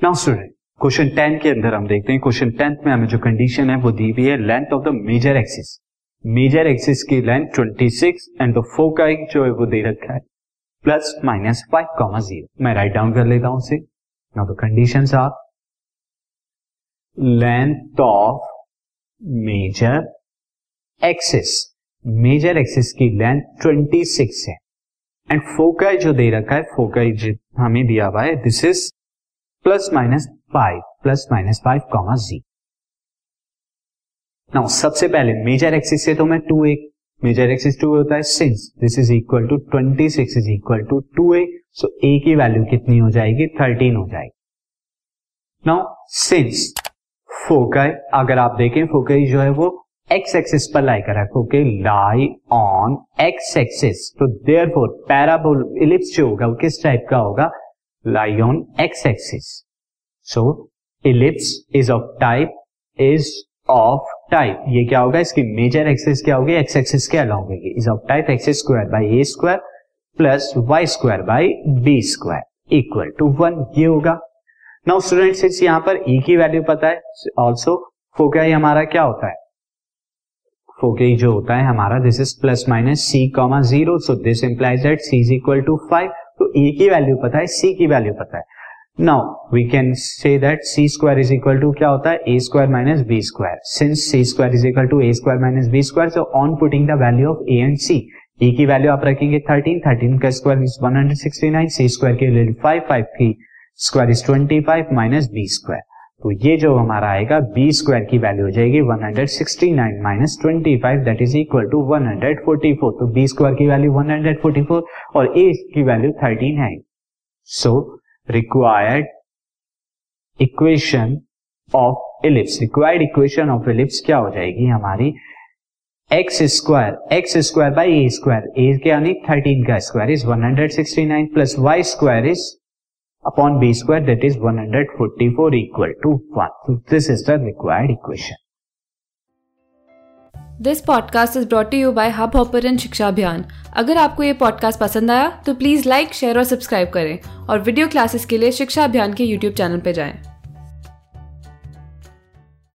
Now student question ten के अंदर हम देखते हैं। क्वेश्चन टेंथ में हमें जो कंडीशन है, वो दी हुई है length of the major axis major axis की लेंथ 26 एंड द फोकाई जो है वो दे रखा है। Plus minus five comma zero मैं राइट डाउन कर लेता हूँ उसे। Now the condition are length of major axis major axis की लेंथ 26 है। एंड फोकाई जो दे रखा है फोकाई हमें दिया हुआ है this is plus minus five plus minus five comma ji now सबसे पहले मेजर एक्सिस से तो मैं two A major axis two होता है since this is equal to twenty six is equal to two A so A की value कितनी हो जाएगी? थर्टीन हो जाएगी। नाउ सिंस फोकई अगर आप देखें फोकई जो है वो एक्स एक्सिस पर लाई करा foci lie on X axis तो देयर फोर पैराबोल इलिप्स जो होगा वो किस टाइप का होगा? Lie on x axis so, ellipse is of type, is of type ये क्या होगा? इसकी मेजर एक्सिस क्या होगी? एक्स एक्सिस क्या अलॉन्ग होगी। Is of type X square by A square plus Y square by B square equal to one ये होगा। नाउ स्टूडेंट यहाँ पर ई e की वैल्यू पता है। ऑल्सो फोकाई हमारा क्या होता है? फोकाई जो होता है हमारा this is plus minus C comma zero so this implies that C is equal to five तो ए की वैल्यू पता है सी की वैल्यू पता है। Now we can say that C square is equal to क्या होता है? A square minus B square since C square is equal to A square minus B square so on putting the value of A and C A की value आप रखेंगे thirteen thirteen का square is one hundred sixty nine C square की value five five की square is twenty five minus B square तो ये जो हमारा आएगा बी स्क्वायर की वैल्यू हो जाएगी 169 minus twenty five that is equal to 144 तो बी स्क्वायर की वैल्यू 144 और ए की वैल्यू 13 है। So required equation of ellipse required equation of ellipse क्या हो जाएगी हमारी? X square X square by A square A के यानी थर्टीन का square is 169 plus Y square is upon b square, that is 144 equal to 1. So, this is the required equation. This podcast is brought you by Hubhopper and Shiksha Abhiyan अगर आपको ये podcast पसंद आया तो please like share और subscribe करें और video classes के लिए शिक्षा अभियान के यूट्यूब चैनल पर जाएँ।